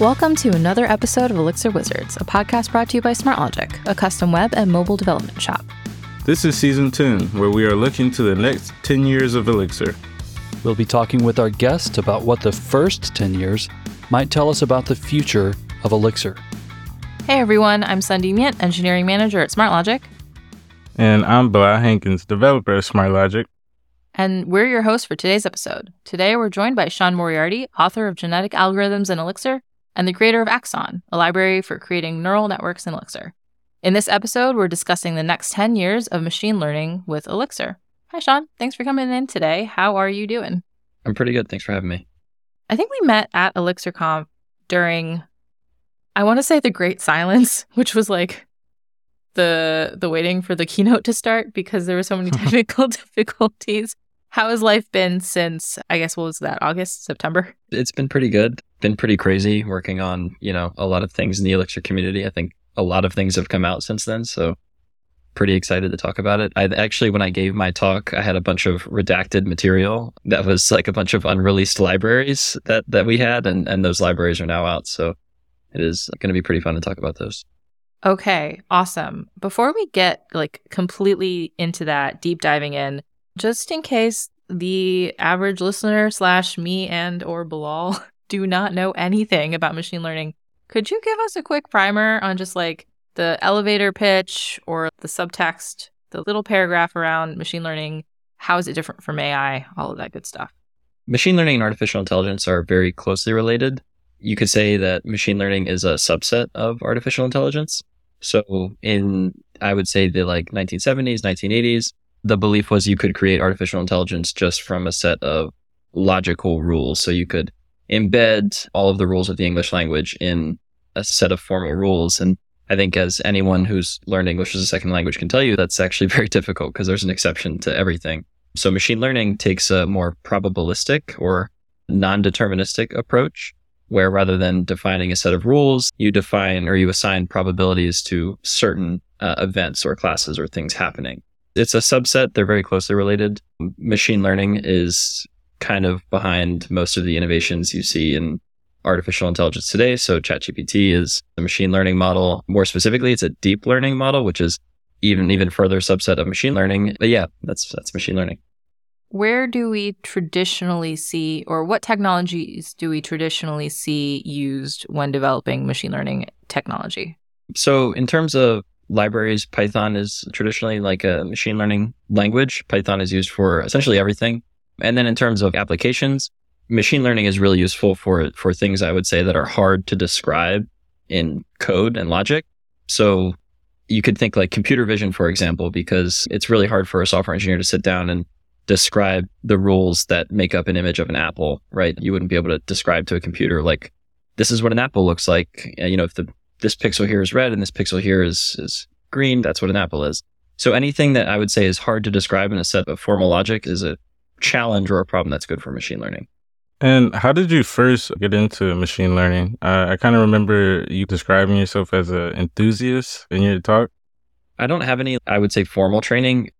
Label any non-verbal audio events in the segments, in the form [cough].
Welcome to another episode of Elixir Wizards, a podcast brought to you by SmartLogic, a custom web and mobile development shop. This is season 10, where we are looking to the next 10 years of Elixir. We'll be talking with our guests about what the first 10 years might tell us about the future of Elixir. Hey everyone, I'm Sundi Myint, engineering manager at SmartLogic. And I'm Bilal Hankins, developer at SmartLogic. And we're your hosts for today's episode. Today we're joined by Sean Moriarity, author of Genetic Algorithms in Elixir, and the creator of Axon, a library for creating neural networks in Elixir. In this episode, we're discussing the next 10 years of machine learning with Elixir. Hi, Sean. Thanks for coming in today. How are you doing? I'm pretty good. Thanks for having me. I think we met at ElixirConf during, I want to say the Great Silence, [laughs] which was like the the waiting for the keynote to start because there were so many [laughs] technical [laughs] difficulties. How has life been since I guess what was that August September? It's been pretty good. Been pretty crazy working on you know a lot of things in the Elixir community. I think a lot of things have come out since then, so pretty excited to talk about it. I actually when I gave my talk, I had a bunch of redacted material that was like a bunch of unreleased libraries that that we had, and and those libraries are now out. So it is going to be pretty fun to talk about those. Okay, awesome. Before we get like completely into that, deep diving in, just in case the average listener slash me and or Bilal [laughs] do not know anything about machine learning, could you give us a quick primer on just like the elevator pitch or the subtext, the little paragraph around machine learning? How is it different from AI? All of that good stuff. Machine learning and artificial intelligence are very closely related. You could say that machine learning is a subset of artificial intelligence. So in, I would say the like 1970s, 1980s, the belief was you could create artificial intelligence just from a set of logical rules. So you could embed all of the rules of the English language in a set of formal rules. And I think as anyone who's learned English as a second language can tell you, that's actually [laughs] very difficult because there's an exception to everything. So machine learning takes a more probabilistic or non-deterministic approach where rather than defining a set of rules, you define or you assign probabilities to certain uh, events or classes or things happening. It's a subset. They're very closely related. Machine learning is kind of behind most of the innovations you see in artificial intelligence today. So ChatGPT is a machine learning model. More specifically, it's a deep learning model, which is even even further subset of machine learning. But yeah, that's that's machine learning. Where do we traditionally see, or what technologies do we traditionally see used when developing machine learning technology? So, in terms of libraries, Python is traditionally like a machine learning language. Python is used for essentially everything. And then in terms of applications, machine learning is really useful for for things I would say that are hard to describe in code and logic. So you could think like computer vision, for example, because it's really hard for a software engineer to sit down and describe the rules that make up an image of an apple, right? You wouldn't be able to describe to a computer like this is what an apple looks like. You know, if the this pixel here is red and this pixel here is is green, that's what an apple is. So anything that I would say is hard to describe in a set of formal logic is a challenge or a problem that's good for machine learning. And how did you first get into machine learning? Uh, I kind of remember you describing yourself as an enthusiast in your talk. I don't have any, I would say, formal training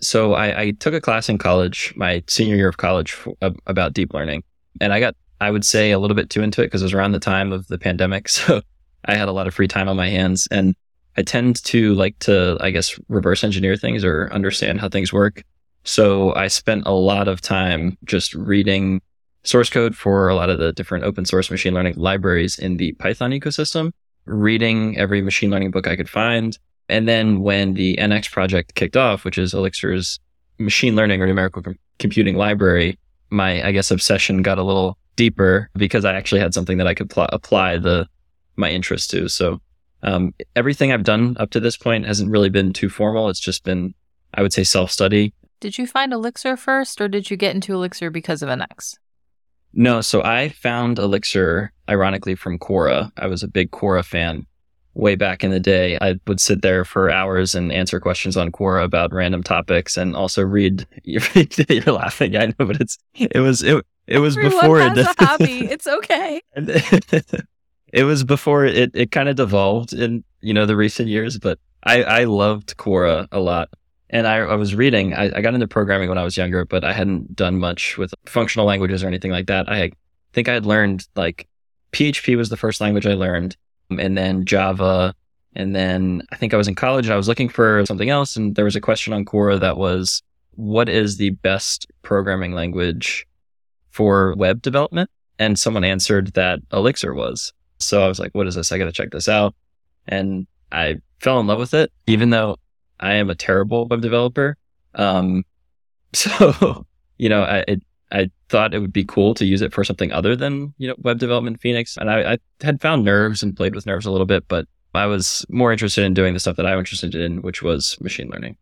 so I, I, took a class in college, my senior year of college, uh, about deep learning, and I got, I would say, a little bit too into it because it was around the time of the pandemic, [laughs] so I had a lot of free time on my hands, and I tend to like to, I guess, reverse engineer things or understand how things work. So I spent a lot of time just reading source code for a lot of the different open source machine learning libraries in the Python ecosystem, reading every machine learning book I could find, and then when the NX project kicked off, which is Elixir's machine learning or numerical com- computing library, my, I guess, obsession got a little deeper because I actually had something that I could pl- apply the, my interest to. So, um, everything I've done up to this point hasn't really been too formal. It's just been, I would say, self study. Did you find Elixir first or did you get into Elixir because of NX? No, so I found Elixir ironically from Quora. I was a big Quora fan way back in the day, I would sit there for hours and answer questions on Quora about random topics and also read. [laughs] You're, laughing, I know, but it's it was it it was Everyone before has it. a hobby. It's okay. [laughs] [laughs] it was before it it kind of devolved in you know the recent years, but I I loved Quora a lot. And I, I was reading, I, I got into programming when I was younger, but I hadn't done much with functional languages or anything like that. I think I had learned like PHP was the first language I learned, and then Java. And then I think I was in college and I was looking for something else. And there was a question on Quora that was, what is the best programming language for web development? And someone answered that Elixir was. So I was like, what is this? I got to check this out. And I fell in love with it, even though I am a terrible web developer. Um, [laughs] so, you know, I, it, I thought it would be cool to use it for something other than, you know, web development Phoenix. And I, I had found nerves and played with nerves a little bit, but I was more interested in doing the stuff that I was interested in, which was machine learning.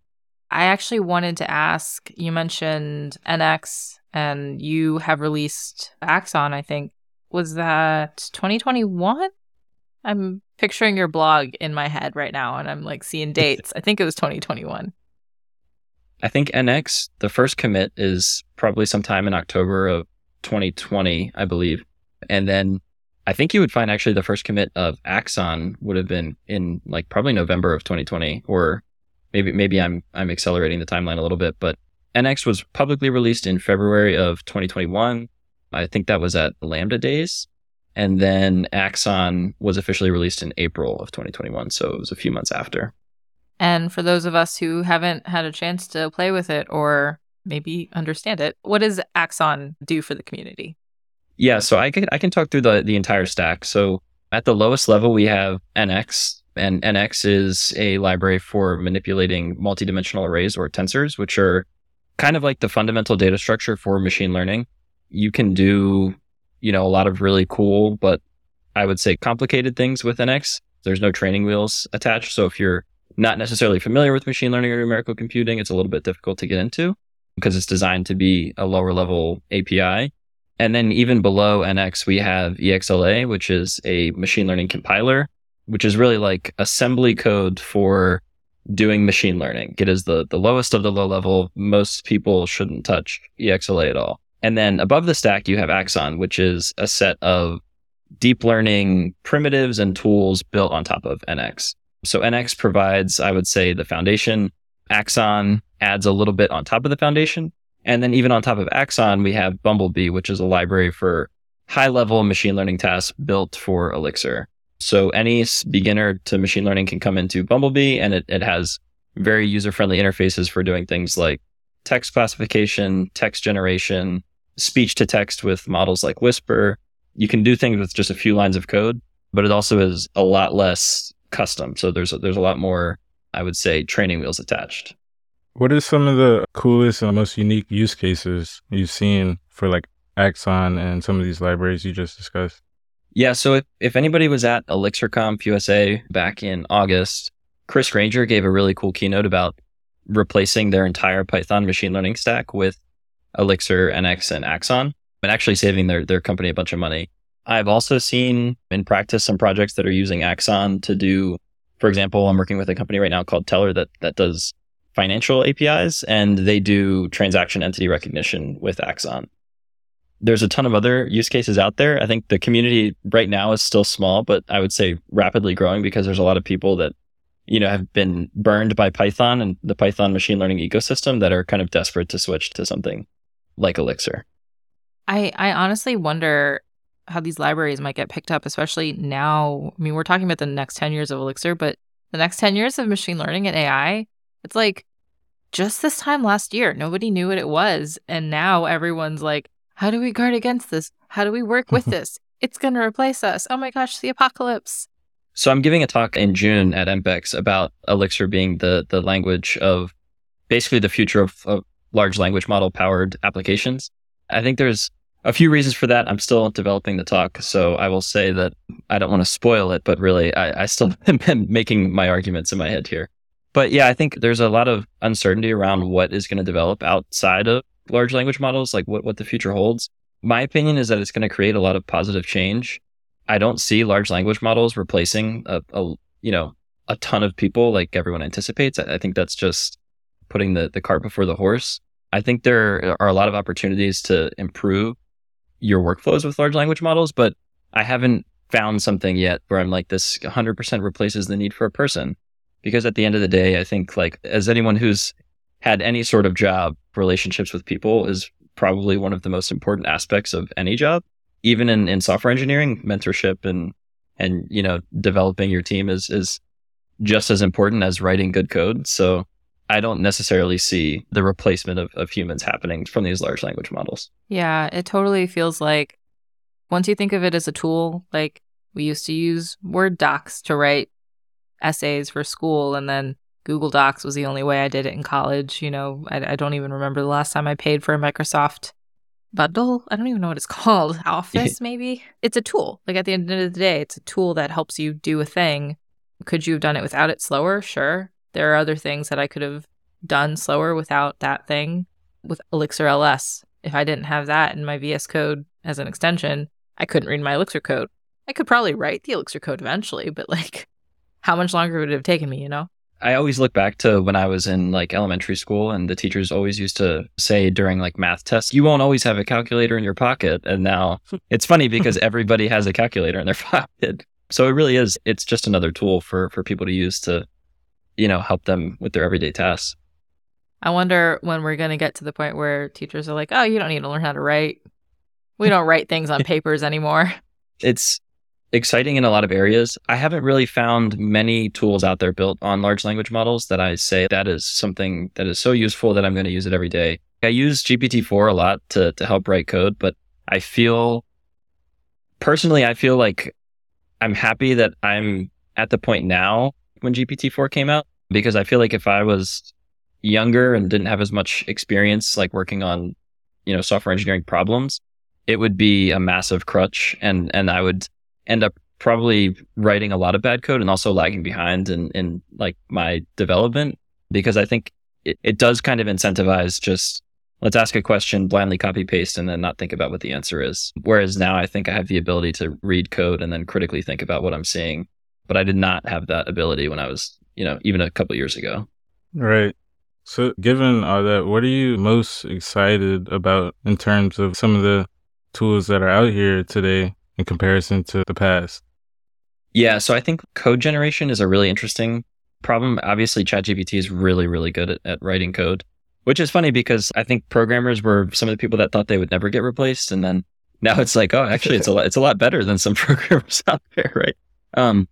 I actually wanted to ask you mentioned NX and you have released Axon, I think. Was that 2021? I'm picturing your blog in my head right now and I'm like seeing dates. I think it was 2021. I think NX, the first commit is probably sometime in October of 2020, I believe. And then I think you would find actually the first commit of Axon would have been in like probably November of 2020 or maybe maybe I'm I'm accelerating the timeline a little bit, but NX was publicly released in February of 2021. I think that was at Lambda Days. And then Axon was officially released in April of 2021. So it was a few months after. And for those of us who haven't had a chance to play with it or maybe understand it, what does Axon do for the community? Yeah, so I can I can talk through the the entire stack. So at the lowest level we have NX and NX is a library for manipulating multidimensional arrays or tensors, which are kind of like the fundamental data structure for machine learning. You can do, you know, a lot of really cool but I would say complicated things with NX. There's no training wheels attached, so if you're not necessarily familiar with machine learning or numerical computing, it's a little bit difficult to get into because it's designed to be a lower level API. And then even below NX, we have EXLA, which is a machine learning compiler, which is really like assembly code for doing machine learning. It is the, the lowest of the low level. Most people shouldn't touch EXLA at all. And then above the stack, you have Axon, which is a set of deep learning primitives and tools built on top of NX. So NX provides, I would say, the foundation. Axon adds a little bit on top of the foundation. And then even on top of Axon, we have Bumblebee, which is a library for high level machine learning tasks built for Elixir. So any beginner to machine learning can come into Bumblebee and it, it has very user friendly interfaces for doing things like text classification, text generation, speech to text with models like Whisper. You can do things with just a few lines of code, but it also is a lot less custom. So there's a, there's a lot more, I would say, training wheels attached. What are some of the coolest and most unique use cases you've seen for like Axon and some of these libraries you just discussed? Yeah, so if, if anybody was at ElixirConf USA back in August, Chris Grainger gave a really cool keynote about replacing their entire Python machine learning stack with Elixir, NX, and Axon, and actually saving their, their company a bunch of money. I've also seen in practice some projects that are using Axon to do, for example, I'm working with a company right now called Teller that, that does financial APIs and they do transaction entity recognition with Axon. There's a ton of other use cases out there. I think the community right now is still small, but I would say rapidly growing because there's a lot of people that, you know, have been burned by Python and the Python machine learning ecosystem that are kind of desperate to switch to something like Elixir. I, I honestly wonder how these libraries might get picked up, especially now. I mean, we're talking about the next 10 years of Elixir, but the next 10 years of machine learning and AI, it's like just this time last year, nobody knew what it was. And now everyone's like, how do we guard against this? How do we work with [laughs] this? It's going to replace us. Oh my gosh, the apocalypse. So I'm giving a talk in June at EMPEX about Elixir being the, the language of basically the future of, of large language model powered applications. I think there's a few reasons for that. I'm still developing the talk, so I will say that I don't want to spoil it, but really, I, I still [laughs] am making my arguments in my head here. But yeah, I think there's a lot of uncertainty around what is going to develop outside of large language models, like what, what the future holds. My opinion is that it's going to create a lot of positive change. I don't see large language models replacing a, a you know a ton of people like everyone anticipates. I, I think that's just putting the, the cart before the horse. I think there are a lot of opportunities to improve your workflows with large language models, but I haven't found something yet where I'm like, this 100% replaces the need for a person. Because at the end of the day, I think like as anyone who's had any sort of job, relationships with people is probably one of the most important aspects of any job. Even in, in software engineering, mentorship and and you know developing your team is is just as important as writing good code. So I don't necessarily see the replacement of, of humans happening from these large language models. Yeah, it totally feels like once you think of it as a tool, like we used to use Word docs to write essays for school, and then Google Docs was the only way I did it in college. You know, I, I don't even remember the last time I paid for a Microsoft bundle. I don't even know what it's [laughs] called. Office, [laughs] maybe? It's a tool. Like at the end of the day, it's a tool that helps you do a thing. Could you have done it without it slower? Sure. There are other things that I could have done slower without that thing. With Elixir LS, if I didn't have that in my VS Code as an extension, I couldn't read my Elixir code. I could probably write the Elixir code eventually, but like, [laughs] how much longer would it have taken me, you know? I always look back to when I was in like elementary school and the teachers always used to say during like math tests, you won't always have a calculator in your pocket. And now [laughs] it's funny because everybody has a calculator in their [laughs] pocket. So it really is, it's just another tool for, for people to use to, you know, help them with their everyday tasks. I wonder when we're going to get to the point where teachers are like, oh, you don't need to learn how to write. We don't write things on [laughs] papers anymore. It's exciting in a lot of areas. I haven't really found many tools out there built on large language models that I say that is something that is so useful that I'm going to use it every day. I use GPT-4 a lot to, to help write code, but I feel personally, I feel like I'm happy that I'm at the point now when GPT-4 came out because I feel like if I was younger and didn't have as much experience like working on, you know, software engineering problems, it would be a massive crutch and and I would end up probably writing a lot of bad code and also lagging behind in, in like my development because I think it, it does kind of incentivize just let's ask a question, blindly copy paste, and then not think about what the answer is. Whereas now I think I have the ability to read code and then critically think about what I'm seeing. But I did not have that ability when I was, you know, even a couple years ago. Right. So, given all that, what are you most excited about in terms of some of the tools that are out here today in comparison to the past? Yeah, so I think code generation is a really interesting problem. Obviously, ChatGPT is really, really good at, at writing code, which is funny because I think programmers were some of the people that thought they would never get replaced, and then now it's like, oh, actually, it's a lot, it's a lot better than some [laughs] programmers out there, right? Um,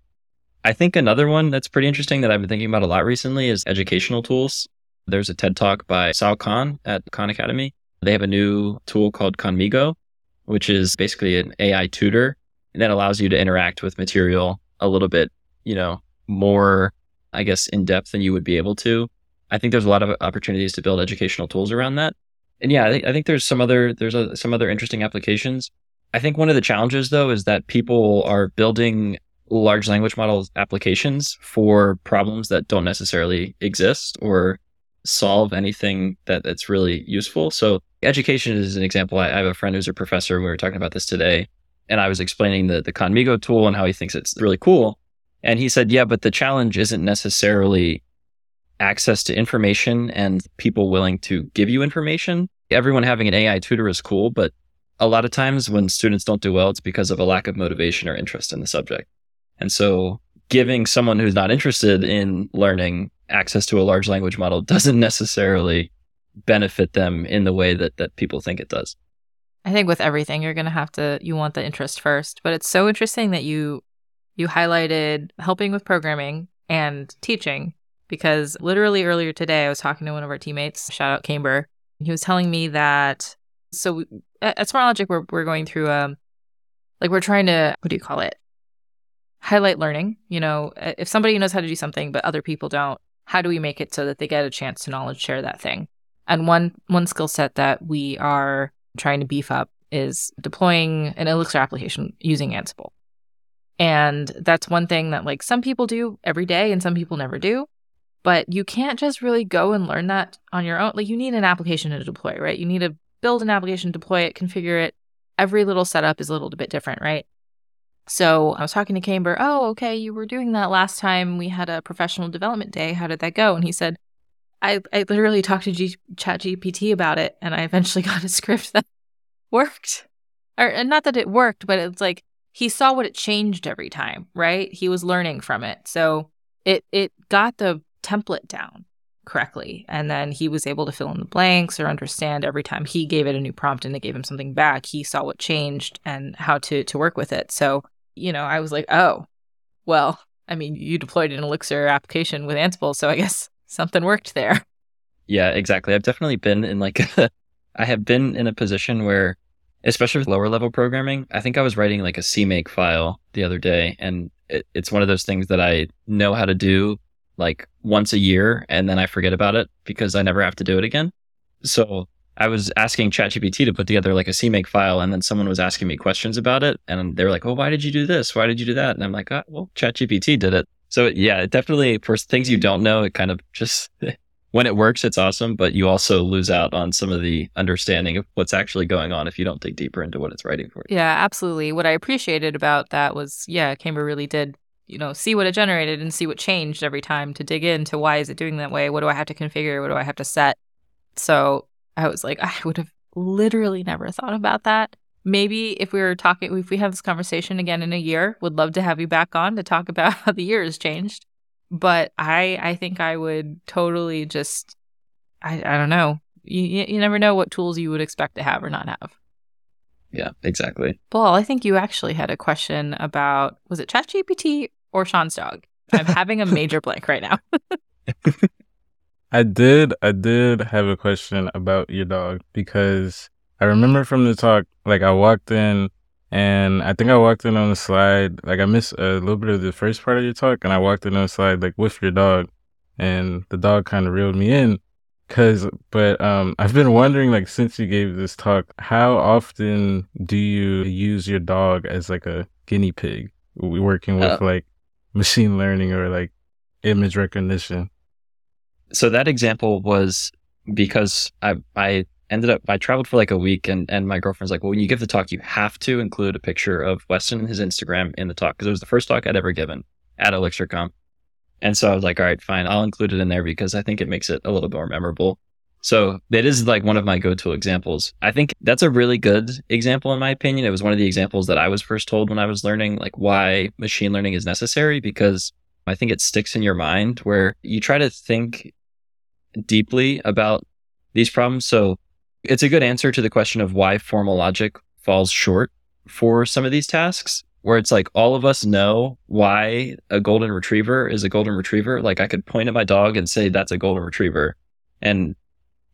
I think another one that's pretty interesting that I've been thinking about a lot recently is educational tools. There's a TED talk by Sal Khan at Khan Academy. They have a new tool called Khanmigo, which is basically an AI tutor that allows you to interact with material a little bit, you know, more, I guess, in depth than you would be able to. I think there's a lot of opportunities to build educational tools around that. And yeah, I think, I think there's some other, there's a, some other interesting applications. I think one of the challenges though is that people are building large language model applications for problems that don't necessarily exist or solve anything that, that's really useful. So education is an example. I, have a friend who's a professor. We were talking about this today, and I was explaining the the Khanmigo tool and how he thinks it's really cool. And he said, "Yeah, but the challenge isn't necessarily access to information and people willing to give you information. Everyone having an AI tutor is cool, but a lot of times when students don't do well, it's because of a lack of motivation or interest in the subject. And so giving someone who's not interested in learning access to a large language model doesn't necessarily benefit them in the way that that people think it does. I think with everything you're going to have to you want the interest first, but it's so interesting that you you highlighted helping with programming and teaching because literally earlier today I was talking to one of our teammates, shout out Camber. He was telling me that so at SmartLogic we're we're going through um like we're trying to what do you call it? Highlight learning, you know, if somebody knows how to do something but other people don't, how do we make it so that they get a chance to knowledge share that thing? And one one skill set that we are trying to beef up is deploying an Elixir application using Ansible. And that's one thing that like some people do every day and some people never do. But you can't just really go and learn that on your own. Like you need an application to deploy, right? You need to build an application, deploy it, configure it. Every little setup is a little bit different, right? So I was talking to Camber, oh, okay, you were doing that last time we had a professional development day. How did that go? And he said, I, I literally talked to G- ChatGPT about it, and I eventually [laughs] got a script that worked. Or not that it worked, but it's like he saw what it changed every time, right? He was learning from it, so it it got the template down. correctly. And then he was able to fill in the blanks or understand every time he gave it a new prompt and it gave him something back, he saw what changed and how to to work with it. So, you know, I was like, "Oh, well, I mean, you deployed an Elixir application with Ansible, so I guess something worked there." [laughs] Yeah, exactly. I've definitely been in like [laughs] I have been in a position where especially with lower level programming, I think I was writing like a CMake file the other day and it, it's one of those things that I know how to do like once a year and then I forget about it because I never have to do it again. So I was asking ChatGPT to put together like a CMake file and then someone was asking me questions about it and they were like, well, why did you do this? Why did you do that? And I'm like, oh, well, ChatGPT did it. So yeah, it definitely for things you don't know, it kind of just [laughs] when it works, it's awesome, but you also lose out on some of the understanding of what's actually going on if you don't dig deeper into what it's writing for you. Yeah, absolutely. What I appreciated about that was, yeah, Camber really did, you know, see what it generated and see what changed every time to dig into why is it doing that way? What do I have to configure? What do I have to set? So I was like, [laughs] I would have literally never thought about that. Maybe if we were talking, if we have this conversation again in a year, would love to have you back on to talk [laughs] about how the year has changed but I I think I would totally just I I don't know. You you never know what tools you would expect to have or not have. Yeah, exactly. Paul, I think you actually had a question about was it ChatGPT or Sean's dog? I'm having a major [laughs] blank right now. [laughs] I did I did have a question about your dog because I remember from the talk like I walked in and I think I walked in on the slide, like I missed a little bit of the first part of your talk, and I walked in on the slide like with your dog, and the dog kind of reeled me in. Cause, but um, I've been wondering, like, since you gave this talk, how often do you use your dog as like a guinea pig, working with uh, like machine learning or like image recognition? So that example was because I I ended up I traveled for like a week and and my girlfriend's like, well, when you give the talk, you have to include a picture of Weston and his Instagram in the talk because it was the first talk I'd ever given at ElixirConf. And so I was like, all right, fine, I'll include it in there because I think it makes it a little more memorable. So that is like one of my go-to examples. I think that's a really good example in my opinion. It was one of the examples that I was first told when I was learning like why machine learning is necessary because I think it sticks in your mind where you try to think deeply about these problems. So it's a good answer to the question of why formal logic falls short for some of these tasks, where it's like all of us know why a golden retriever is a golden retriever. Like I could point at my dog and say that's a golden retriever. And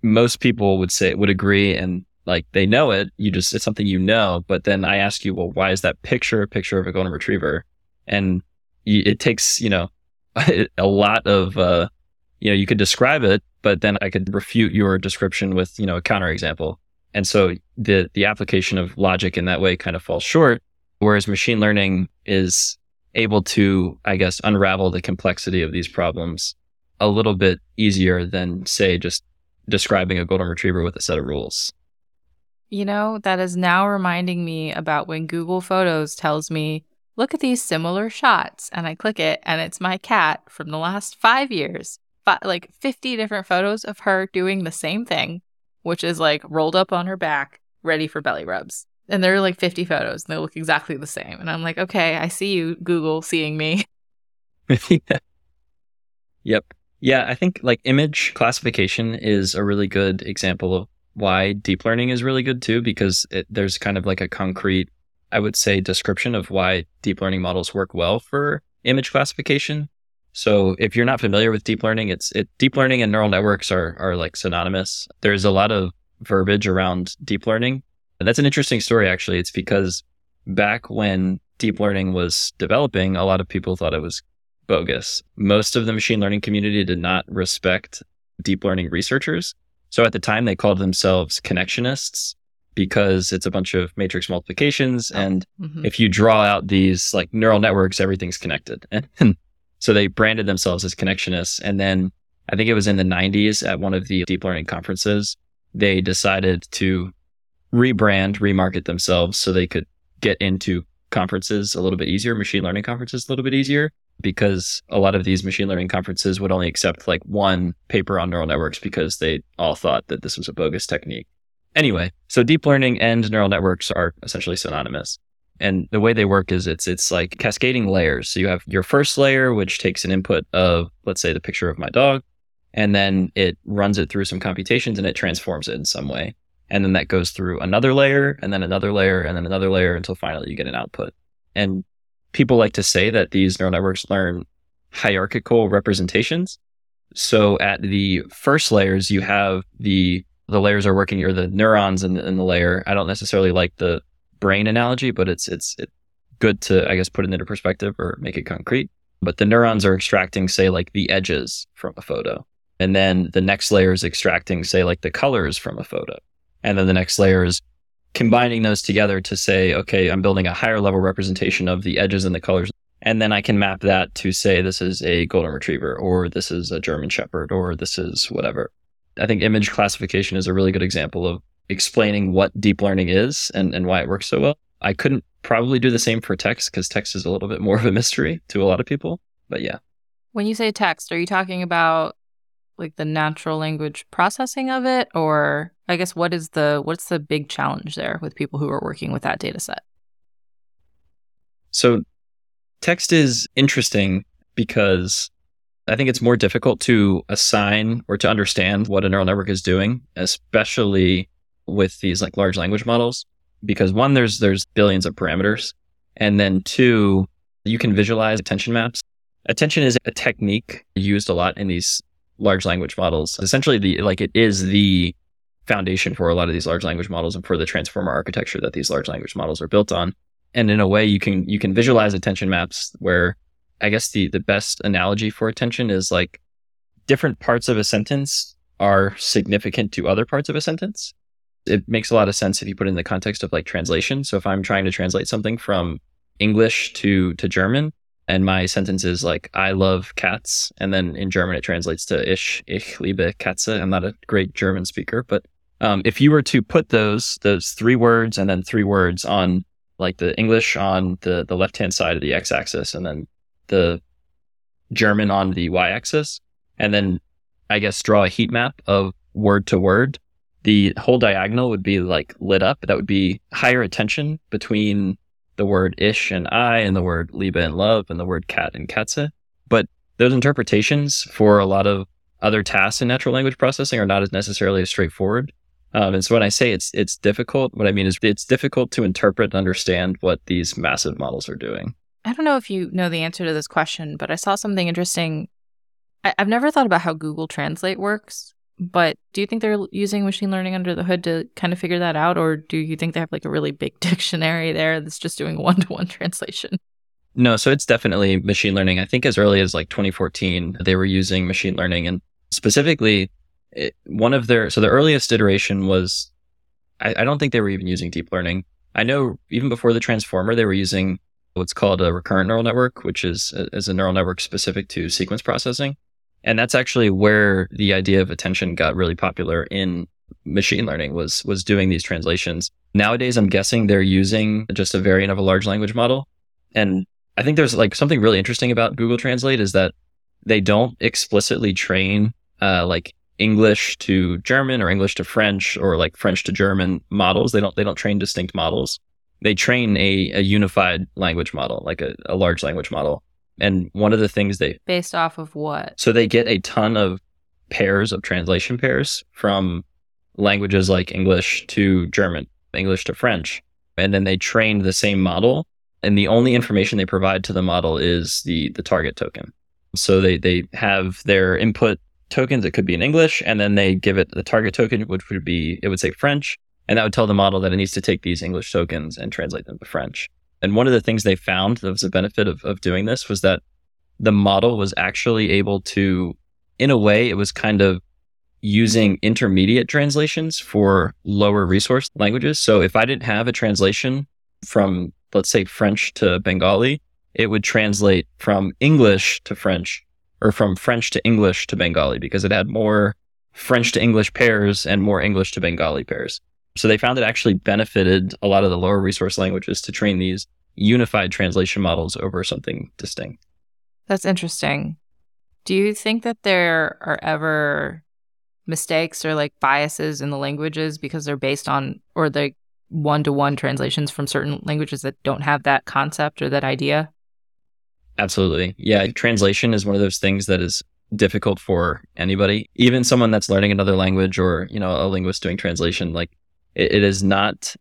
most people would say, would agree and like they know it. You just, it's something you know. But then I ask you, well, why is that picture a picture of a golden retriever? And it takes, you know, [laughs] a lot of, uh, you know, you could describe it, but then I could refute your description with, you know, a counterexample. And so the the application of logic in that way kind of falls short, whereas machine learning is able to, I guess, unravel the complexity of these problems a little bit easier than say just describing a golden retriever with a set of rules. You know, that is now reminding me about when Google Photos tells me, look at these similar shots. And I click it, and it's my cat from the last five years like 50 different photos of her doing the same thing, which is like rolled up on her back, ready for belly rubs. And there are like 50 photos and they look exactly the same. And I'm like, okay, I see you, Google, seeing me. [laughs] [laughs] yeah. Yep. Yeah, I think like image classification is a really good example of why deep learning is really good too, because it, there's kind of like a concrete, I would say, description of why deep learning models work well for image classification. So if you're not familiar with deep learning, it's it deep learning and neural networks are are like synonymous. There's a lot of verbiage around deep learning. And that's an interesting story actually. It's because back when deep learning was developing, a lot of people thought it was bogus. Most of the machine learning community did not respect deep learning researchers. So at the time they called themselves connectionists because it's a bunch of matrix multiplications oh, and mm-hmm. if you draw out these like neural networks everything's connected. [laughs] And so they branded themselves as connectionists. And then I think it was in the 90s at one of the deep learning conferences, they decided to rebrand, remarket themselves so they could get into conferences a little bit easier, machine learning conferences a little bit easier, because a lot of these machine learning conferences would only accept like one paper on neural networks because they all thought that this was a bogus technique. Anyway, so deep learning and neural networks are essentially synonymous. And the way they work is it's it's like cascading layers. So you have your first layer, which takes an input of, let's say, the picture of my dog. and then it runs it through some computations and it transforms it in some way. And then that goes through another layer and then another layer and then another layer until finally you get an output. And people like to say that these neural networks learn hierarchical representations. So at the first layers, you have the the layers are working or the neurons in the, in the layer. I don't necessarily like the brain analogy, but it's it's it's good to I guess put it into perspective or make it concrete. But the neurons are extracting, say, like the edges from a photo. And then the next layer is extracting, say, like the colors from a photo. And then the next layer is combining those together to say, okay, I'm building a higher level representation of the edges and the colors. And then I can map that to say this is a golden retriever or this is a German shepherd or this is whatever. I think image classification is a really good example of explaining what deep learning is and, and why it works so well. I couldn't probably do the same for text because text is a little bit [laughs] more of a mystery to a lot of people. But yeah. When you say text, are you talking about like the natural language processing of it or I guess what is the what's the big challenge there with people who are working with that data set? So text is interesting because I think it's more difficult to assign or to understand what a neural network is doing, especially with these like large language models because one there's there's billions of parameters and then two you can visualize attention maps. Attention is a technique used a lot in these large language models. Essentially, the like it is the foundation for a lot of these large language models and for the transformer architecture that these large language models are built on. And in a way, you can you can visualize attention maps where I guess the the best analogy for attention is like different parts of a sentence are significant to other parts of a sentence. It makes a lot of sense if you put it in the context of like translation. So if I'm trying to translate something from English to to German, and my sentence is like I love cats, and then in German it translates to Ich ich liebe Katze. I'm not a great German speaker, but um, if you were to put those those three words and then three words on like the English on the the left hand side of the x axis, and then the German on the y axis, and then I guess draw a heat map of word to word, the whole diagonal would be like lit up. That would be higher attention between the word ich and I and the word Liebe and love and the word cat and Katze. But those interpretations for a lot of other tasks in natural language processing are not as necessarily as straightforward. Um, and so when I say it's it's difficult, what I mean is it's difficult to interpret and understand what these massive models are doing. I don't know if you know the answer to this question, but I saw something interesting. I, have never thought about how Google Translate works, but do you think they're using machine learning under the hood to kind of figure that out? Or do you think they have like a really big [laughs] dictionary there that's just doing one to one translation? No, so it's definitely machine learning. I think as early as like 2014, they were using machine learning and specifically it, one of their, so the earliest iteration was, I, I don't think they were even using deep learning. I know even before the transformer, they were using what's called a recurrent neural network, which is, uh, is a neural network specific to sequence processing. And that's actually where the idea of attention got really popular in machine learning was was doing these translations. Nowadays I'm guessing they're using just a variant of a large language model. And I think there's like something really interesting about Google Translate is that they don't explicitly train uh, like English to German or English to French or like French to German models. They don't they don't train distinct models. They train a, a unified language model, like a, a large language model. And one of the things they based off of what? So they get a ton of pairs of translation pairs from languages like English to German, English to French. And then they train the same model. And the only information they provide to the model is the, the target token. So they, they have their input tokens. It could be in English. And then they give it the target token, which would be, it would say French. And that would tell the model that it needs to take these English tokens and translate them to French. And one of the things they found that was a benefit of, of doing this was that the model was actually able to, in a way, it was kind of using intermediate translations for lower resource languages. So if I didn't have a translation from, let's say, French to Bengali, it would translate from English to French or from French to English to Bengali because it had more French to English pairs and more English to Bengali pairs. So they found it actually benefited a lot of the lower resource languages to train these unified translation models over something distinct. That's interesting. Do you think that there are ever mistakes or like biases in the languages because they're based on or the one to one translations from certain languages that don't have that concept or that idea? Absolutely. Yeah. Translation is one of those things that is difficult for anybody, even someone that's learning another language or, you know, a linguist doing translation. Like it, it is not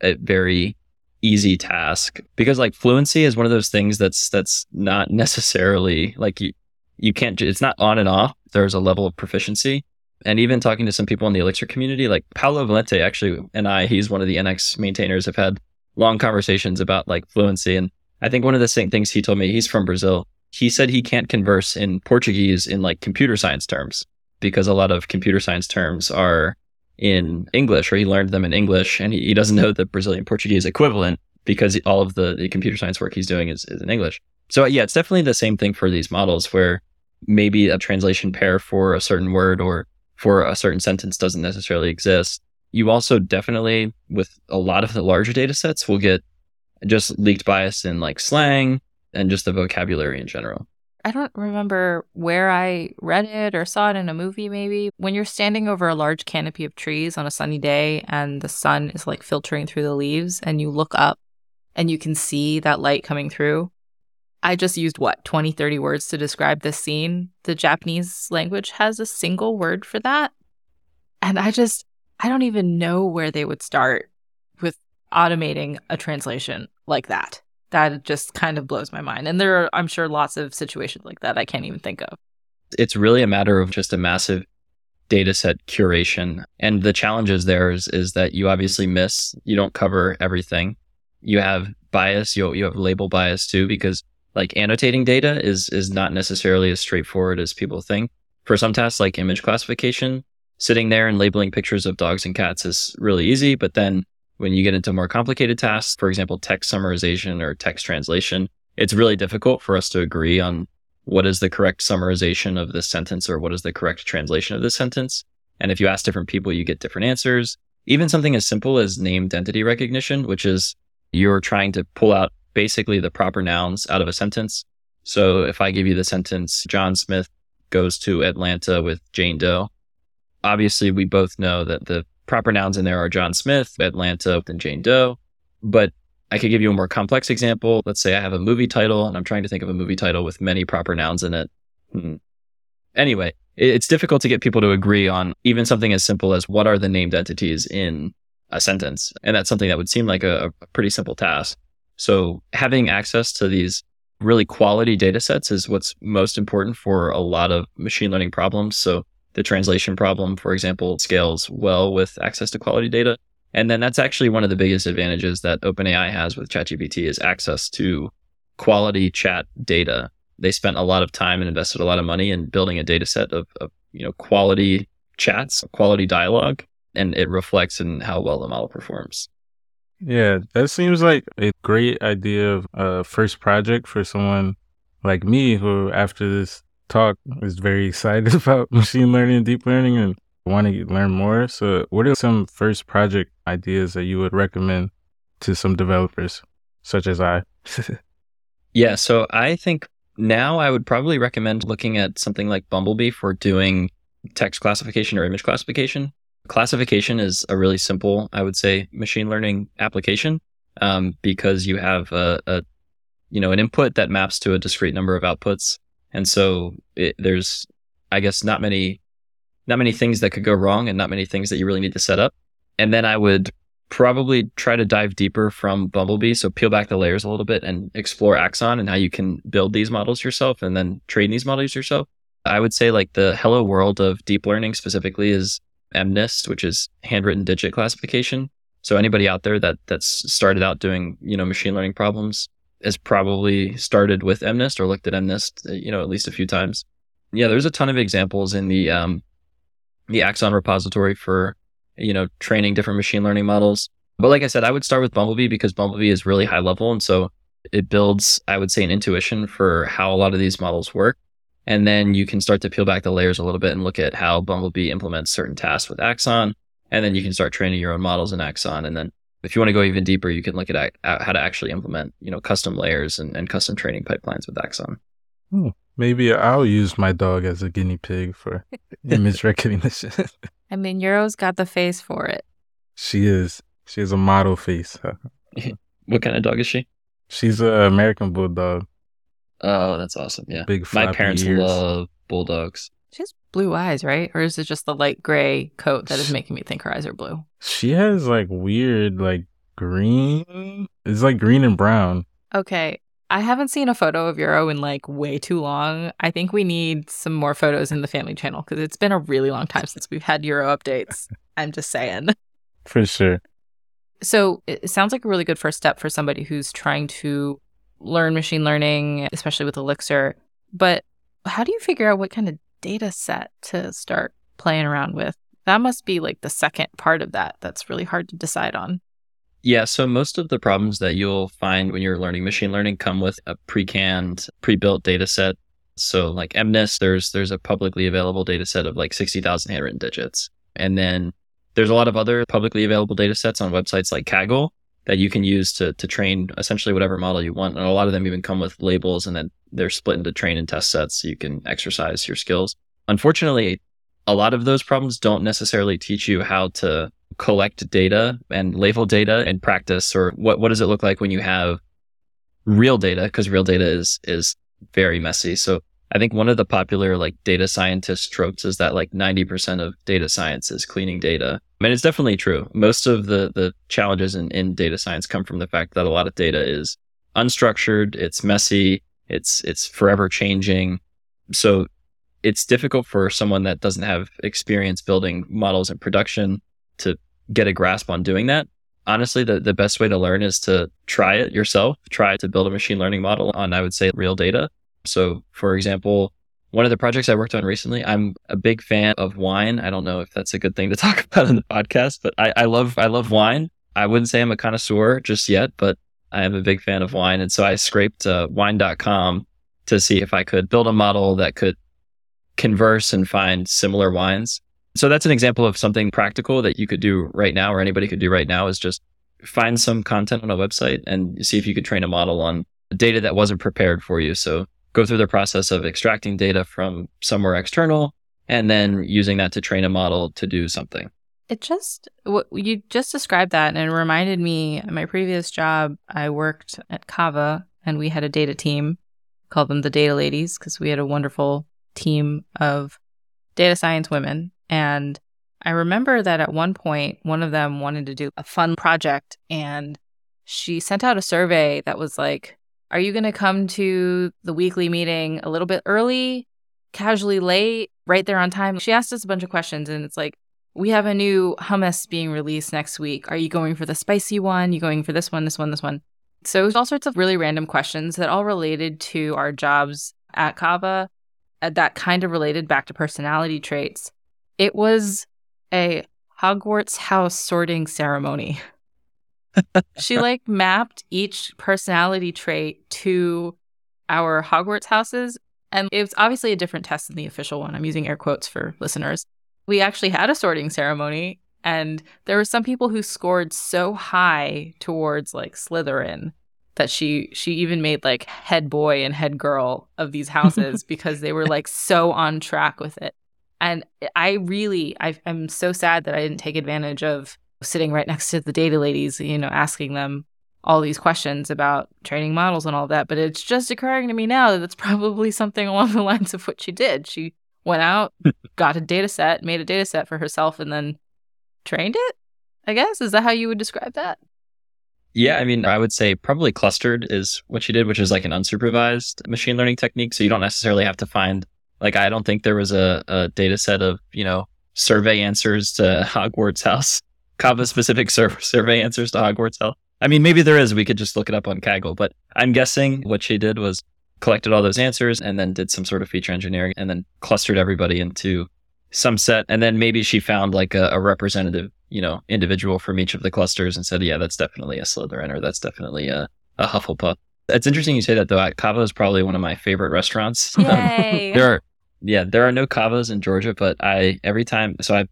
a very easy task because like fluency is one of those things that's, that's not [laughs] necessarily like you, you can't, it's not on and off. There's a level of proficiency. And even talking to some people in the Elixir community, like Paulo Valente actually, and I, he's one of the NX maintainers, have had long conversations about like fluency. And I think one of the same things he told me, he's from Brazil. He said he can't converse in Portuguese in like computer science terms because a lot of computer science terms are in English or he learned them in English and he, he doesn't know the Brazilian Portuguese equivalent because all of the, the computer science work he's doing is, is in English. So uh, yeah, it's definitely the same thing for these models where maybe a translation pair for a certain word or for a certain sentence doesn't necessarily exist. You also definitely, with a lot of the larger data sets, will get just leaked bias in like slang and just the vocabulary in general. I don't remember where I read it or saw it in a movie, maybe. When you're standing over a large canopy of trees on a sunny day and the sun is like filtering through the leaves and you look up and you can see that light coming through. I just used what, 20, 30 words to describe this scene. The Japanese language has a single word for that. And I just, I don't even know where they would start with automating a translation like that that just kind of blows my mind. And there are, I'm sure, lots of situations like that I can't even think of. It's really a matter of just a massive data set curation. And the challenges there is, is that you obviously miss, you don't cover everything. You have bias, you, you have label bias too, because like annotating data is, is not necessarily as straightforward as people think. For some tasks like image classification, sitting there and labeling pictures of dogs and cats is really easy. But then when you get into more complicated tasks, for example, text summarization or text translation, it's really difficult for us to agree on what is the correct summarization of this sentence or what is the correct translation of this sentence. And if you ask different people, you get different answers. Even something as simple as named entity recognition, which is you're trying to pull out basically the proper nouns out of a sentence. So if I give you the sentence, John Smith goes to Atlanta with Jane Doe, obviously we both know that the proper nouns in there are John Smith, Atlanta, and Jane Doe. But I could give you a more complex example. Let's say I have a movie title and I'm trying to think of a movie title with many proper nouns in it. Hmm. Anyway, it's difficult to get people to agree on even something as simple as what are the named entities in a sentence. And that's something that would seem like a, a pretty simple task. So having access to these really quality data sets is what's most important for a lot of machine learning problems. So the translation problem, for example, scales well with access to quality data. And then that's actually one of the biggest advantages that OpenAI has with ChatGPT is access to quality chat data. They spent a lot of time and invested a lot of money in building a data set of, of you know, quality chats, quality dialogue, and it reflects in how well the model performs. Yeah, that seems like a great idea of a first project for someone like me who after this talk is very excited [laughs] about machine learning and deep learning and want to learn more. So, what are some first project ideas that you would recommend to some developers, such as I? [laughs] yeah, so I think now I would probably recommend looking at something like Bumblebee for doing text classification or image classification. Classification is a really simple, I would say, machine learning application um, because you have a, a, you know, an input that maps to a discrete number of outputs, and so it, there's, I guess, not many, not many things that could go wrong and not many things that you really need to set up. And then I would probably try to dive deeper from Bumblebee. So peel back the layers a little bit and explore Axon and how you can build these models yourself and then train these models yourself. I would say like the hello world of deep learning specifically is MNIST, which is handwritten digit classification. So anybody out there that that's started out doing, you know, machine learning problems, has probably started with MNIST or looked at MNIST, uh, you know, at least a few times. Yeah, there's a ton of examples in the um, the Axon repository for you know training different machine learning models. But like I said, I would start with Bumblebee because Bumblebee is really high level, and so it builds, I would say, an intuition for how a lot of these models work. And then you can start to peel back the layers a little bit and look at how Bumblebee implements certain tasks with Axon. And then you can start training your own models in Axon. And then if you want to go even deeper, you can look at how to actually implement, you know, custom layers and, and custom training pipelines with Axon. Hmm. Maybe I'll use my dog as a guinea pig for [laughs] image recognition. [laughs] I mean, Euro's got the face for it. She is. She has a model face. [laughs] what kind of dog is she? She's an American bulldog. Oh, that's awesome. Yeah. Big My parents ears. love bulldogs. She has blue eyes, right? Or is it just the light gray coat that is making me think her eyes are blue? She has like weird, like green. It's like green and brown. Okay. I haven't seen a photo of Euro in like way too long. I think we need some more photos in the family channel because it's been a really long time since we've had Euro updates. [laughs] I'm just saying. For sure. So it sounds like a really good first step for somebody who's trying to learn machine learning, especially with Elixir. But how do you figure out what kind of data set to start playing around with? That must be like the second part of that that's really hard to decide on. Yeah, so most of the problems that you'll find when you're learning machine learning come with a pre-canned, pre-built data set. So like MNIST, there's there's a publicly available data set of like 60,000 handwritten digits. And then there's a lot of other publicly available data sets on websites like Kaggle that you can use to to train essentially whatever model you want. And a lot of them even come with labels and then they're split into train and test sets so you can exercise your skills. Unfortunately, a lot of those problems don't necessarily teach you how to collect data and label data in practice or what what does it look like when you have real data because real data is is very messy. So I think one of the popular like data scientist tropes is that like 90% of data science is cleaning data. I mean, it's definitely true. Most of the the challenges in, in data science come from the fact that a lot of data is unstructured, it's messy, it's it's forever changing. So it's difficult for someone that doesn't have experience building models in production to get a grasp on doing that. Honestly, the, the best way to learn is to try it yourself. Try to build a machine learning model on, I would say, real data. So, for example, one of the projects I worked on recently, I'm a big fan of wine. I don't know if that's a good thing to [laughs] talk about in the podcast, but I, I love I love wine. I wouldn't say I'm a connoisseur just yet, but I am a big fan of wine. And so I scraped uh, wine.com to see if I could build a model that could converse and find similar wines. So that's an example of something practical that you could do right now or anybody could do right now is just find some content on a website and see if you could train a model on data that wasn't prepared for you. So go through the process of extracting data from somewhere external and then using that to train a model to do something. It just, what you just described that, and it reminded me my previous job, I worked at Cava and we had a data team, called them the Data Ladies, because we had a wonderful team of data science women. And I remember that at one point, one of them wanted to do a fun project and she sent out a survey that was like, Are you going to come to the weekly meeting a little bit early, casually late, right there on time? She asked us a bunch of questions and it's like, we have a new hummus being released next week. Are you going for the spicy one? You going for this one, this one, this one? So all sorts of really random questions that all related to our jobs at Cava uh, that kind of related back to personality traits. It was a Hogwarts house sorting ceremony. [laughs] she like mapped each personality trait to our Hogwarts houses. And it was obviously a different test than the official one. I'm using air quotes for listeners. We actually had a sorting ceremony, and there were some people who scored so high towards like Slytherin that she she even made like head boy and head girl of these [laughs] houses because they were like so on track with it. And I really I, I'm so sad that I didn't take advantage of sitting right next to the data ladies, you know, asking them all these questions about training models and all that. But it's just occurring to me now that it's probably something along the lines of what she did. She went out, hmm. got a data set, made a data set for herself, and then trained it. I guess is that how you would describe that? Yeah, I mean, I would say probably clustered is what she did, which is like an unsupervised machine learning technique. So you don't necessarily have to find, like, I don't think there was a, a data set of, you know, survey answers to [laughs] Hogwarts House, Cava specific sur- survey answers to Hogwarts. I mean, maybe there is. We could just look it up on Kaggle, but I'm guessing what she did was collected all those answers and then did some sort of feature engineering and then clustered everybody into some set. And then maybe she found like a, a representative you know, individual from each of the clusters and said, yeah, that's definitely a Slytherin or that's definitely a, a Hufflepuff. It's interesting you say that though. Cava is probably one of my favorite restaurants. [laughs] Yay. there are, yeah, there are no Cavas in Georgia, but I every time. So I've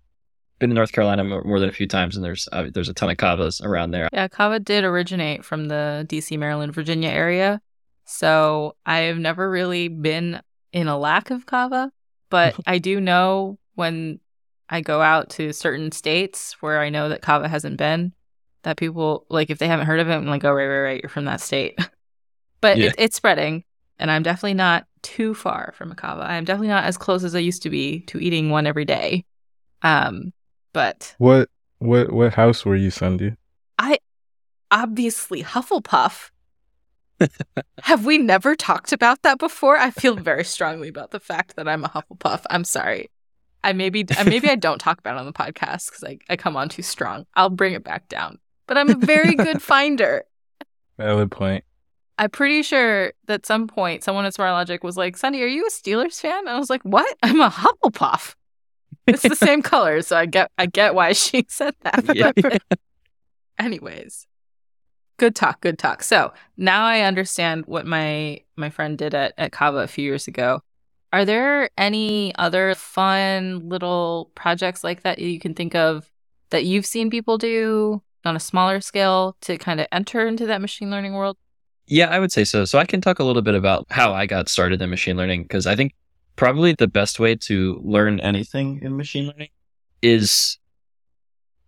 been to North Carolina more than a few times, and there's uh, there's a ton of Cavas around there. Yeah, Cava did originate from the D.C., Maryland, Virginia area, so I have never really been in a lack of Cava, but [laughs] I do know when I go out to certain states where I know that Cava hasn't been, that people like if they haven't heard of it, I'm like, oh right, right, right, you're from that state. [laughs] but yeah. it, it's spreading, and I'm definitely not too far from a Cava. I am definitely not as close as I used to be to eating one every day. Um, but What what what house were you, Sundi? I obviously Hufflepuff. [laughs] Have we never talked about that before? I feel very strongly about the fact that I'm a Hufflepuff. I'm sorry. I maybe I maybe I don't talk about it on the podcast because I, I come on too strong. I'll bring it back down. But I'm a very good [laughs] finder. Valid point. I'm pretty sure that some point someone at SmartLogic was like, Sunny, are you a Steelers fan? And I was like, What? I'm a Hufflepuff. It's the same color, so I get I get why [laughs] she said that. Yeah. [laughs] Anyways. Good talk, good talk. So now I understand what my my friend did at, at Cava a few years ago. Are there any other fun little projects like that you can think of that you've seen people do on a smaller scale to kind of enter into that machine learning world? Yeah, I would say so. So I can talk a little bit about how I got started in machine learning because I think probably the best way to learn anything in machine learning is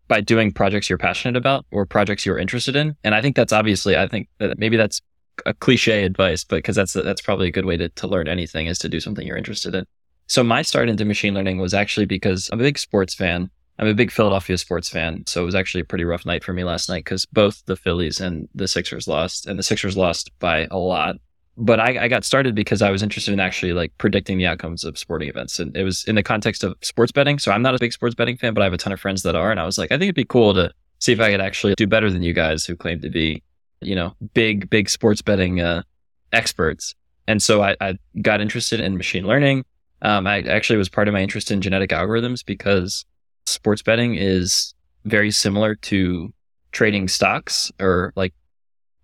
by doing projects you're passionate about or projects you're interested in. And I think that's obviously, I think that maybe that's a cliche advice, but because that's that's probably a good way to, to learn anything is to do something you're interested in. So my start into machine learning was actually because I'm a big sports fan. I'm a big Philadelphia sports fan. So it was actually a pretty rough night for me last night because both the Phillies and the Sixers lost, and the Sixers lost by a lot. But I, I got started because I was interested in actually like predicting the outcomes of sporting events. And it was in the context of sports betting. So I'm not a big sports betting fan, but I have a ton of friends that are. And I was like, I think it'd be cool to see if I could actually do better than you guys who claim to be, you know, big, big sports betting uh, experts. And so I, I got interested in machine learning. Um, I actually was part of my interest in genetic algorithms because sports betting is very similar to trading stocks or like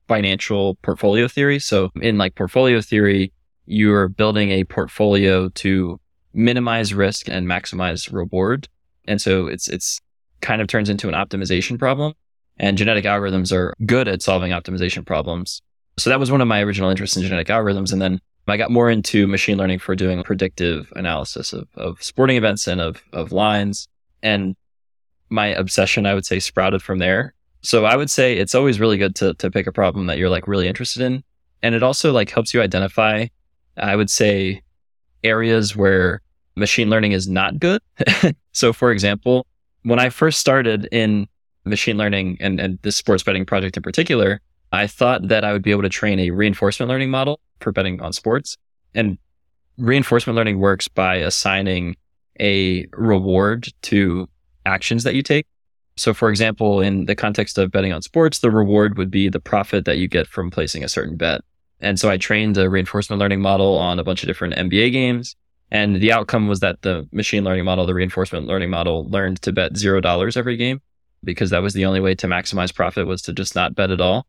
financial portfolio theory. So in like portfolio theory, you're building a portfolio to minimize risk and maximize reward. And so it's, it's kind of turns into an optimization problem and genetic algorithms are good at solving optimization problems. So that was one of my original interests in genetic algorithms. And then I got more into machine learning for doing predictive analysis of, of sporting events and of, of lines. And my obsession, I would say, sprouted from there. So I would say it's always really good to, to pick a problem that you're like really interested in. And it also like helps you identify, I would say, areas where machine learning is not good. [laughs] so for example, when I first started in machine learning and, and this sports betting project in particular, I thought that I would be able to train a reinforcement learning model for betting on sports. And reinforcement learning works by assigning a reward to actions that you take. So, for example, in the context of betting on sports, the reward would be the profit that you get from placing a certain bet. And so I trained a reinforcement learning model on a bunch of different NBA games. And the outcome was that the machine learning model, the reinforcement learning model learned to bet zero dollars every game because that was the only way to maximize profit was to just not bet at all.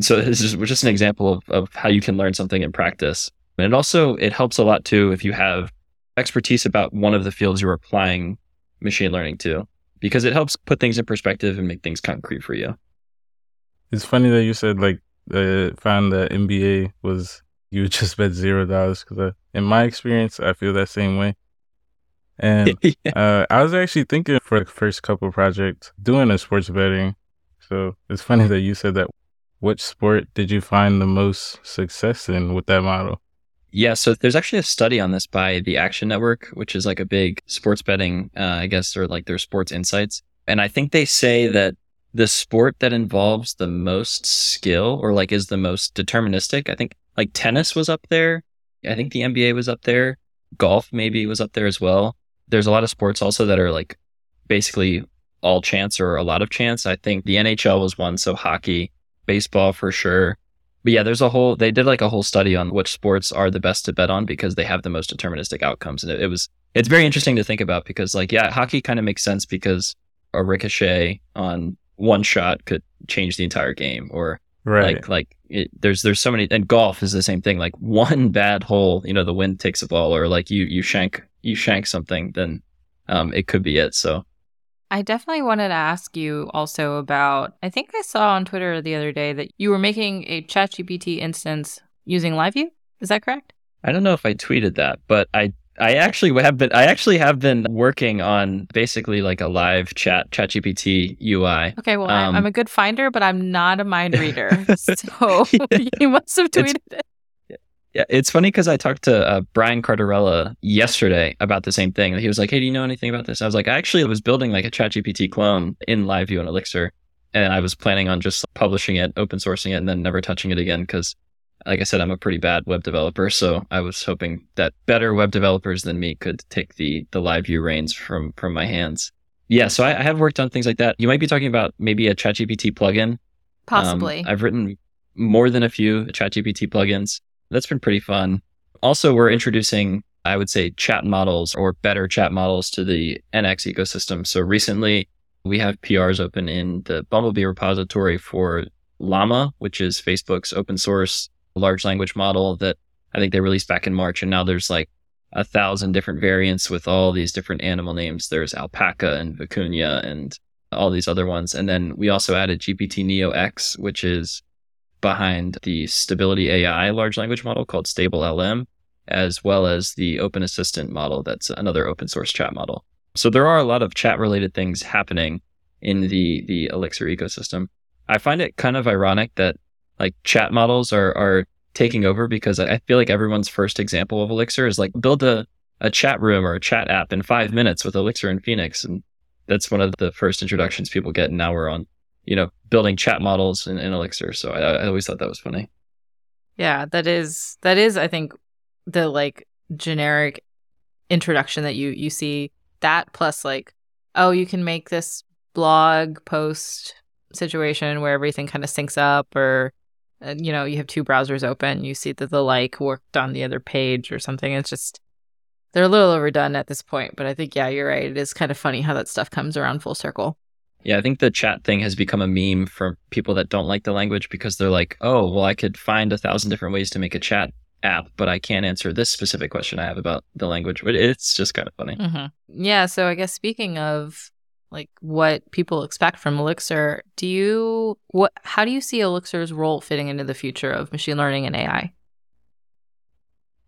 So [laughs] this is just an example of, of how you can learn something in practice. And it also, it helps a lot too if you have expertise about one of the fields you're applying machine learning to because it helps put things in perspective and make things concrete for you. It's funny that you said like uh, found that NBA was you would [laughs] just bet zero dollars because uh, in my experience I feel that same way. And [laughs] uh, I was actually thinking for the first couple projects doing a sports betting. So it's funny that you said that. Which sport did you find the most success in with that model? Yeah, so there's actually a study on this by the Action Network, which is like a big sports betting, uh, I guess, or like their sports insights. And I think they say that the sport that involves the most skill or like is the most deterministic, I think like tennis was up there. I think the NBA was up there. Golf maybe was up there as well. There's a lot of sports also that are like basically all chance or a lot of chance. I think the NHL was one. So hockey, baseball for sure. But yeah, there's a whole, they did like a whole study on which sports are the best to bet on because they have the most deterministic outcomes. And it, it was, it's very interesting to think about because like, yeah, hockey kind of makes sense because a ricochet on one shot could change the entire game or Right. like, like it, there's, there's so many, and golf is the same thing. Like [laughs] one bad hole, you know, the wind takes a ball or like you, you shank, you shank something, then, um, it could be it. So I definitely wanted to ask you also about I think I saw on Twitter the other day that you were making a ChatGPT instance using LiveView. Is that correct? I don't know if I tweeted that, but I I actually have been I actually have been working on basically like a live chat ChatGPT UI. Okay, well, I'm- Um, I'm a good finder, but I'm not a mind reader. [laughs] so [laughs] you must have it's- tweeted it. Yeah, it's funny because I talked to uh, Brian Cardarella yesterday about the same thing. He was like, "Hey, do you know anything about this?" I was like, "I actually was building like a ChatGPT clone in LiveView and Elixir, and I was planning on just publishing it, open sourcing it, and then never touching it again because, like I said, I'm a pretty bad web developer. So I was hoping that better web developers than me could take the the LiveView reins from from my hands. Yeah, so I, I have worked on things like that. You might be talking about maybe a ChatGPT plugin. Possibly. Um, I've written more than a few ChatGPT plugins. That's been pretty fun. Also, we're introducing, I would say, chat models or better chat models to the Nx ecosystem. So recently, we have PRs open in the Bumblebee repository for Llama, which is Facebook's open source large language model that I think they released back in March. And now there's like a thousand different variants with all these different animal names. There's alpaca and vicuña and all these other ones. And then we also added GPT-NeoX, which is behind the Stability AI large language model called StableLM, as well as the Open Assistant model. That's another open source chat model. So there are a lot of chat related things happening in the, the Elixir ecosystem. I find it kind of ironic that like chat models are, are taking over because I feel like everyone's first example of Elixir is like build a, a chat room or a chat app in five minutes with Elixir and Phoenix. And that's one of the first introductions people get. And now we're on you know, building chat models in, in Elixir. So I, I always thought that was funny. Yeah, that is that is I think the like generic introduction that you you see that plus like oh you can make this blog post situation where everything kind of syncs up or uh, you know you have two browsers open you see that the like worked on the other page or something it's just they're a little overdone at this point but i think yeah you're right it is kind of funny how that stuff comes around full circle yeah, I think the chat thing has become a meme for people that don't like the language because they're like, oh, well, I could find a thousand different ways to make a chat app, but I can't answer this specific question I have about the language. But it's just kind of funny. Mm-hmm. Yeah. So I guess speaking of like what people expect from Elixir, do you what? How do you see Elixir's role fitting into the future of machine learning and AI?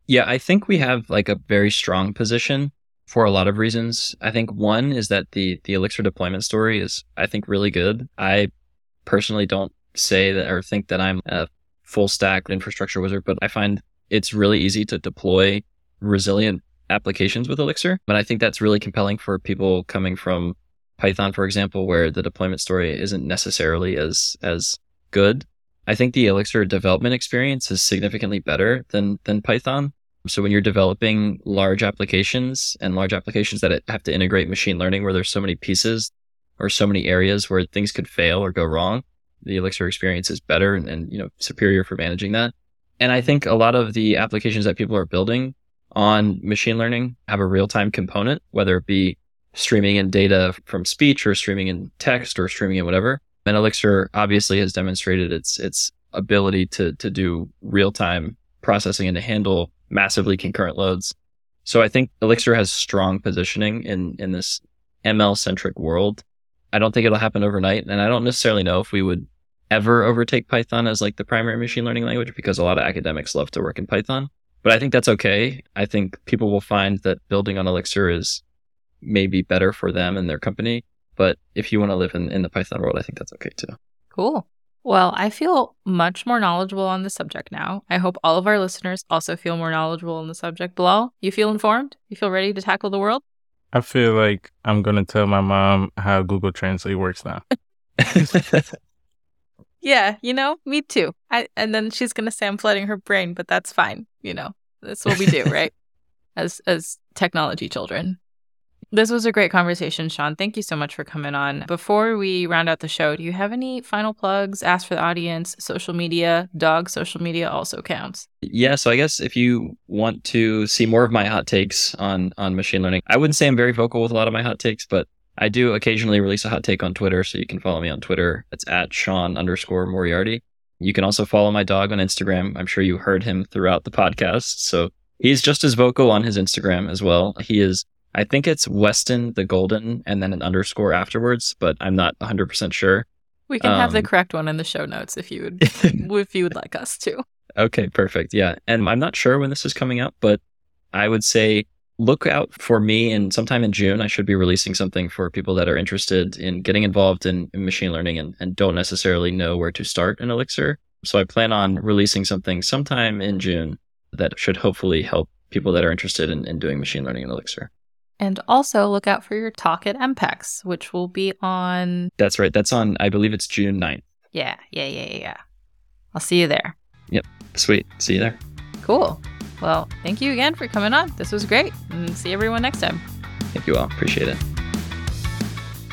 Yeah, I think we have like a very strong position for a lot of reasons. I think one is that the the Elixir deployment story is I think really good. I personally don't say that or think that I'm a full stack infrastructure wizard, but I find it's really easy to deploy resilient applications with Elixir. But I think that's really compelling for people coming from Python, for example, where the deployment story isn't necessarily as as good. I think the Elixir development experience is significantly better than than Python. So when you're developing large applications and large applications that have to integrate machine learning where there's so many pieces or so many areas where things could fail or go wrong, the Elixir experience is better and, and you know superior for managing that. And I think a lot of the applications that people are building on machine learning have a real-time component, whether it be streaming in data from speech or streaming in text or streaming in whatever. And Elixir obviously has demonstrated its its ability to to do real-time processing and to handle massively concurrent loads. So I think Elixir has strong positioning in, in this ML centric world. I don't think it'll happen overnight. And I don't necessarily know if we would ever overtake Python as like the primary machine learning language because a lot of academics love to work in Python. But I think that's okay. I think people will find that building on Elixir is maybe better for them and their company. But if you want to live in, in the Python world, I think that's okay too. Cool. Well, I feel much more knowledgeable on the subject now. I hope all of our listeners also feel more knowledgeable on the subject. Bilal, you feel informed? You feel ready to tackle the world? I feel like I'm going to tell my mom how Google Translate works now. [laughs] yeah, you know, me too. I, and then she's going to say I'm flooding her brain, but that's fine. You know, that's what we do, [laughs] right? As as technology children. This was a great conversation, Sean. Thank you so much for coming on. Before we round out the show, do you have any final plugs? Ask for the audience, social media, dog social media also counts. Yeah, so I guess if you want to see more of my hot takes on on machine learning, I wouldn't say I'm very vocal with a lot of my hot takes, but I do occasionally release a hot take on Twitter, so you can follow me on Twitter. It's at Sean underscore Moriarity. You can also follow my dog on Instagram. I'm sure you heard him throughout the podcast. So he's just as vocal on his Instagram as well. He is I think it's Weston the Golden and then an underscore afterwards, but I'm not 100% sure. We can um, have the um, correct one in the show notes if you would [laughs] if you would like us to. Okay, perfect. Yeah. And I'm not sure when this is coming out, but I would say look out for me and sometime in June I should be releasing something for people that are interested in getting involved in, in machine learning and, and don't necessarily know where to start in Elixir. So I plan on releasing something sometime in June that should hopefully help people that are interested in, in doing machine learning in Elixir. And also look out for your talk at EMPEX, which will be on. That's right. That's on, I believe it's June 9th. Yeah, yeah, yeah, yeah, yeah. I'll see you there. Yep. Sweet. See you there. Cool. Well, thank you again for coming on. This was great. And see everyone next time. Thank you all. Appreciate it.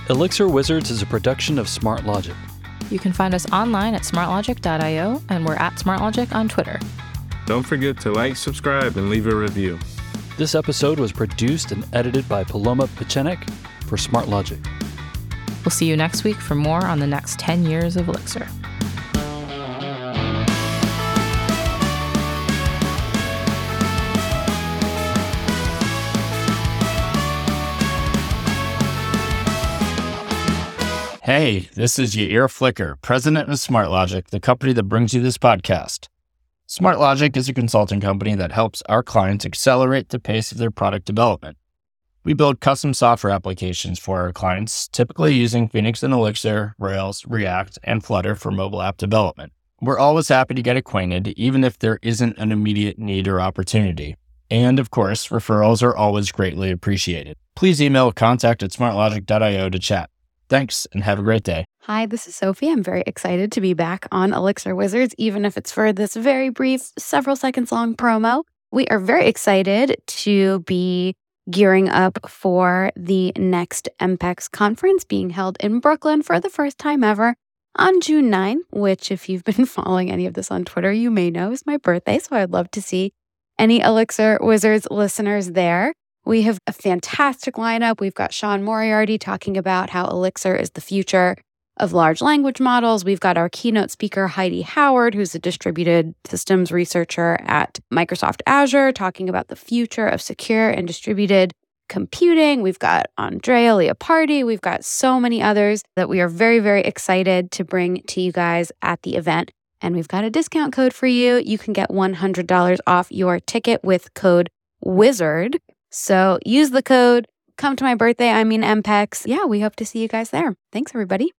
Elixir Wizards is a production of SmartLogic. You can find us online at smartlogic.io, and we're at smartlogic on Twitter. Don't forget to like, subscribe, and leave a review. This episode was produced and edited by Paloma Pechenik for SmartLogic. We'll see you next week for more on the next 10 years of Elixir. Hey, this is Yair Flicker, president of SmartLogic, the company that brings you this podcast. SmartLogic is a consulting company that helps our clients accelerate the pace of their product development. We build custom software applications for our clients, typically using Phoenix and Elixir, Rails, React, and Flutter for mobile app development. We're always happy to get acquainted, even if there isn't an immediate need or opportunity. And of course, referrals are always greatly appreciated. Please email contact at smartlogic.io to chat. Thanks and have a great day. Hi, this is Sophie. I'm very excited to be back on Elixir Wizards, even if it's for this very brief, several seconds long promo. We are very excited to be gearing up for the next EMPEX conference being held in Brooklyn for the first time ever on June 9, which, if you've [laughs] been following any of this on Twitter, you may know is my birthday. So I'd love to see any Elixir Wizards listeners there. We have a fantastic lineup. We've got Sean Moriarity talking about how Elixir is the future of large language models. We've got our keynote speaker, Heidi Howard, who's a distributed systems researcher at Microsoft Azure, talking about the future of secure and distributed computing. We've got Andrea Leopardi. We've got so many others that we are very, very excited to bring to you guys at the event. And we've got a discount code for you. You can get $100 off your ticket with code WIZARD so use the code. Come to my birthday. I mean, EMPEX. Yeah, we hope to see you guys there. Thanks, everybody.